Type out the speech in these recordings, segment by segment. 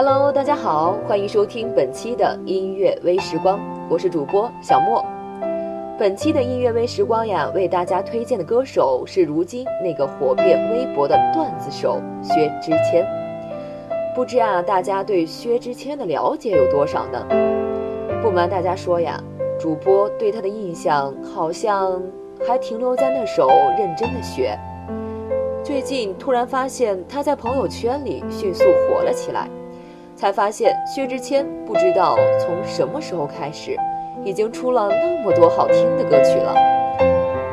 Hello，大家好，欢迎收听本期的音乐微时光，我是主播小莫。本期的音乐微时光呀，为大家推荐的歌手是如今那个火遍微博的段子手薛之谦。不知啊，大家对薛之谦的了解有多少呢？不瞒大家说呀，主播对他的印象好像还停留在那首《认真的雪》。最近突然发现他在朋友圈里迅速火了起来。才发现薛之谦不知道从什么时候开始，已经出了那么多好听的歌曲了。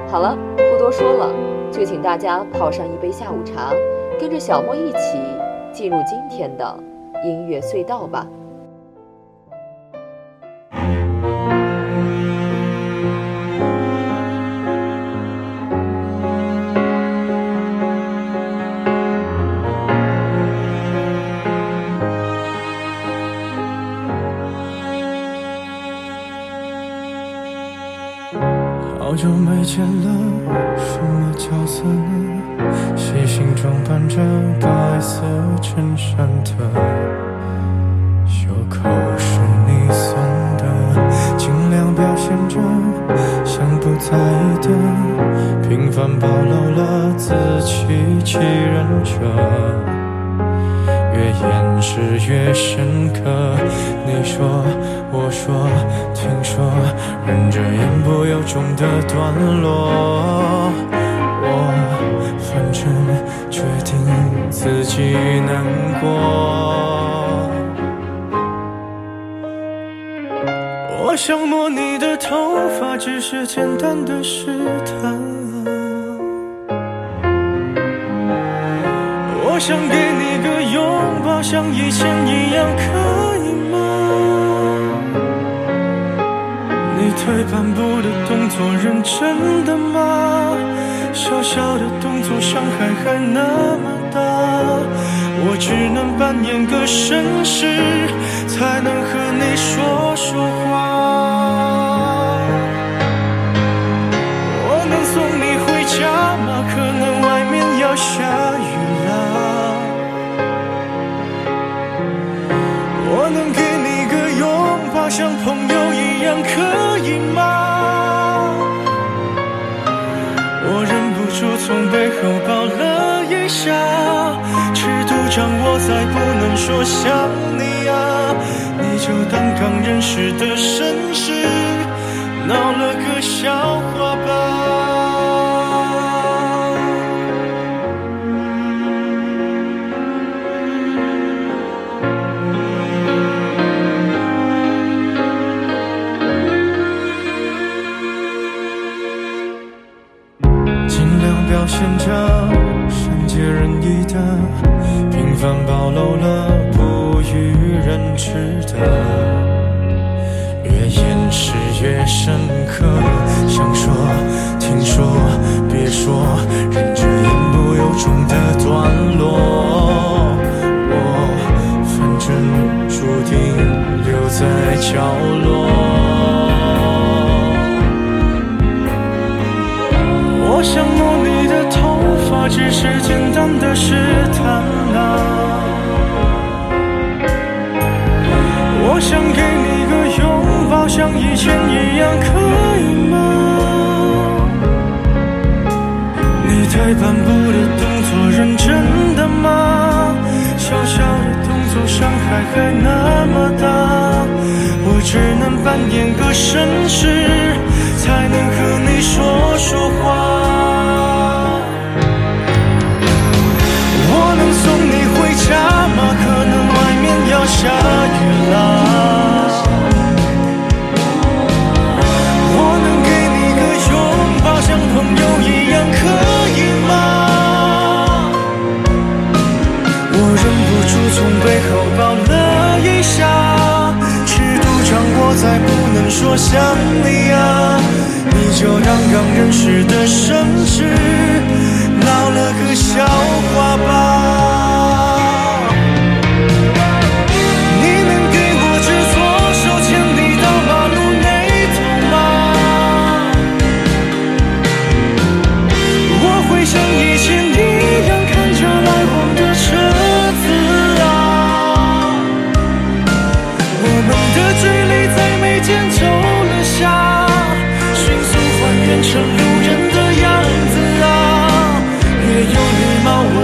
好了，不多说了，就请大家泡上一杯下午茶，跟着小莫一起进入今天的音乐隧道吧。见了，什么角色呢？细心装扮着白色衬衫的，袖口是你送的，尽量表现着像不在意的，平凡暴露了自欺欺人者。掩饰越深刻。你说，我说，听说，忍着言不由衷的段落。我反正决定自己难过。我想摸你的头发，只是简单的试探。我想给你拥抱，像以前一样，可以吗？你退半步的动作，认真的吗？小小的动作，伤害还那么大，我只能扮演个绅士，才能和你说说话。说想你啊，你就当刚认识的绅士，闹了个笑话吧。尽量表现着善解人意的，平凡暴露了值得，越掩饰越深刻。想说，听说，别说，忍着言不由衷的段落。我反正注定留在角落。我想摸你的头发，只是简单的试探啊。以前一样，可以吗？你退半步的动作，认真的吗？小小的动作，伤害还那么大，我只能扮演个绅士。才能和你说说话。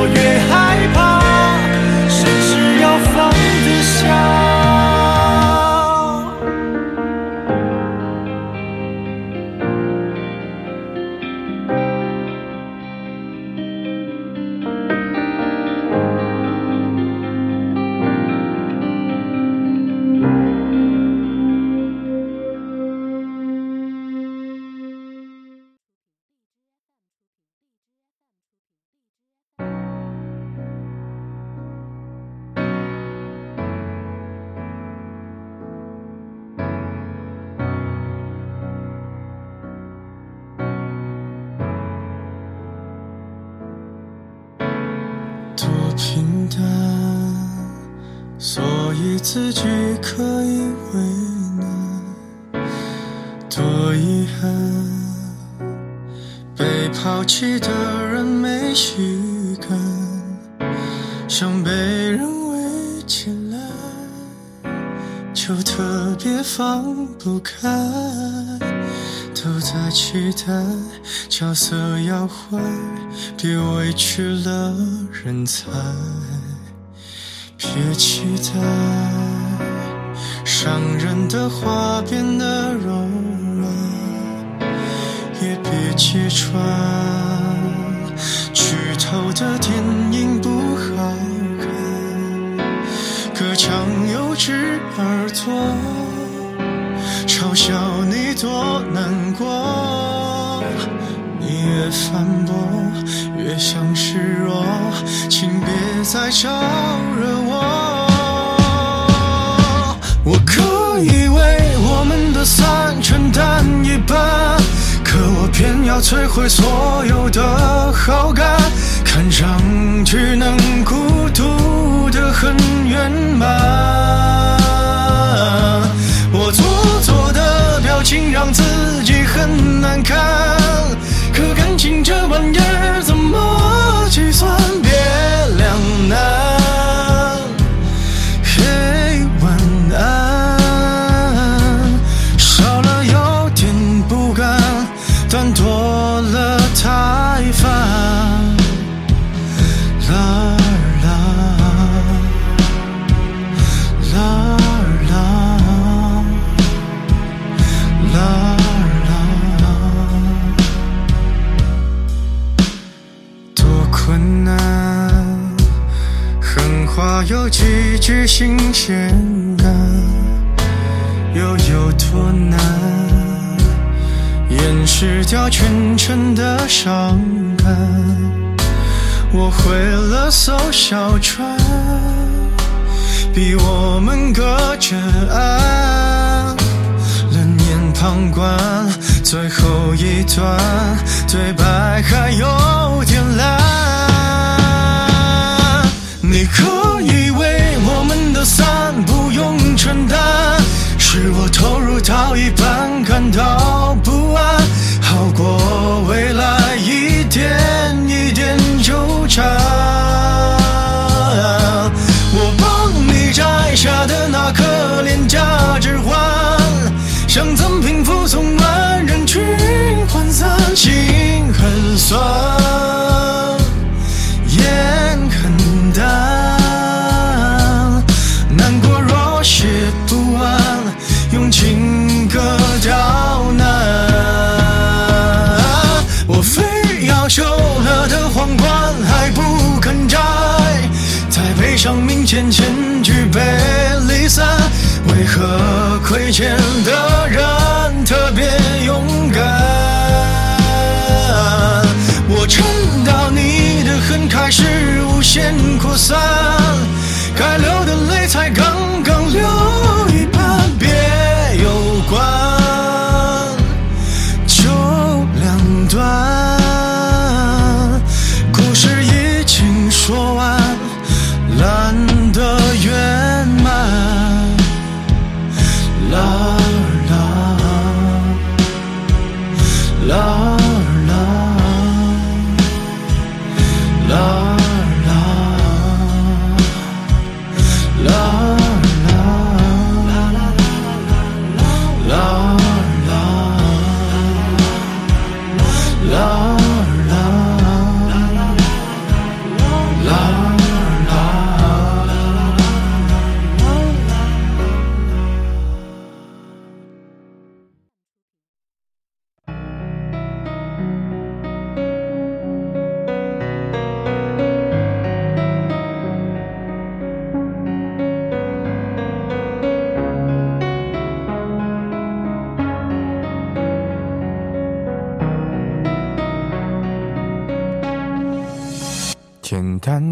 yo 自己可以为难。多遗憾，被抛弃的人没习惯，想被人围起来，就特别放不开。都在期待角色要换，别委屈了人才。别期待伤人的话变得柔软，也别揭穿剧透的电影不好看，隔墙有只耳朵。嘲笑你多难过，你越反驳越像示弱，请别再找摧毁所有的好感，看上去能孤独的很圆满。我做作的表情让自己很难看，可感情这玩意儿几句新鲜感，又有多难，掩饰掉全程的伤感。我毁了艘小船，逼我们隔着岸。冷眼旁观，最后一段对白还有点烂。你可以为的散不用承担，是我投入到一半前的人特别勇敢？我撑到你的恨开始无限扩散，该流的泪才干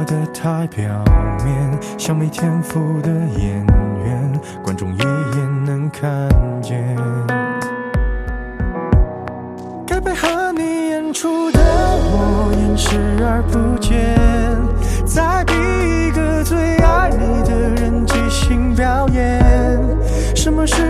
难过的太表面，像没天赋的演员，观众一眼能看见。该配合你演出的我演视而不见，再逼一个最爱你的人即兴表演。什么时候我们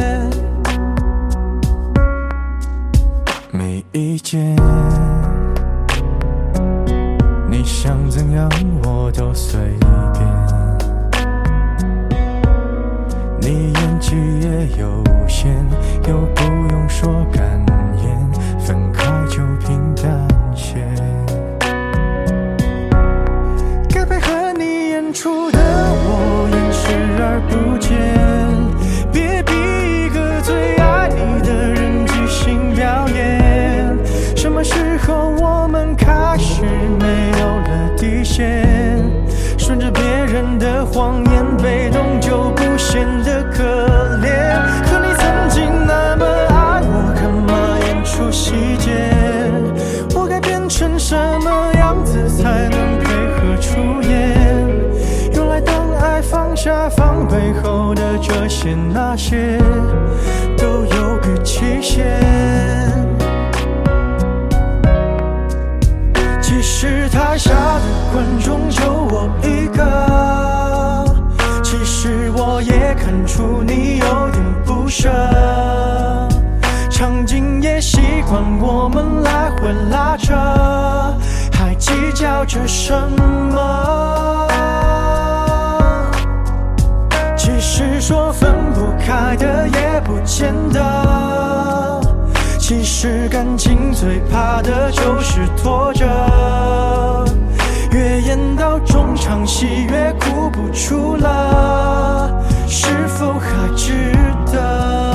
没意见。你想怎样我都随便，你演技也有限，下防备后的这些那些，都有个期限。其实台下的观众就我一个，其实我也看出你有点不舍，场景也习惯我们来回拉扯，还计较着什么？是说分不开的也不见得。其实感情最怕的就是拖着，越演到中场戏越哭不出了，是否还值得？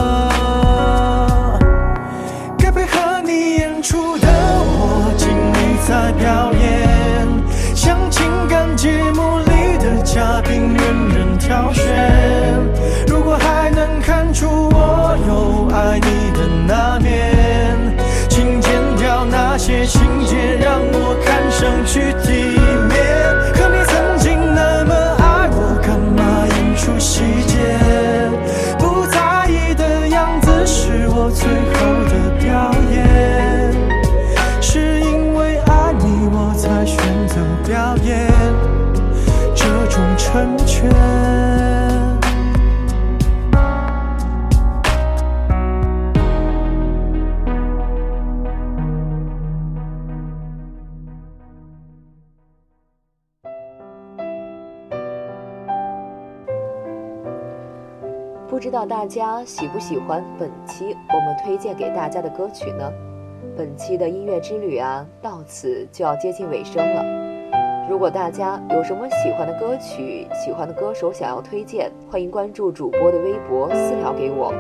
是我最大家喜不喜欢本期我们推荐给大家的歌曲呢？本期的音乐之旅啊，到此就要接近尾声了。如果大家有什么喜欢的歌曲、喜欢的歌手想要推荐，欢迎关注主播的微博私聊给我。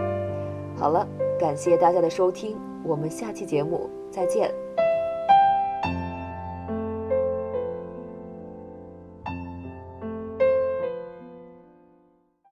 好了，感谢大家的收听，我们下期节目再见。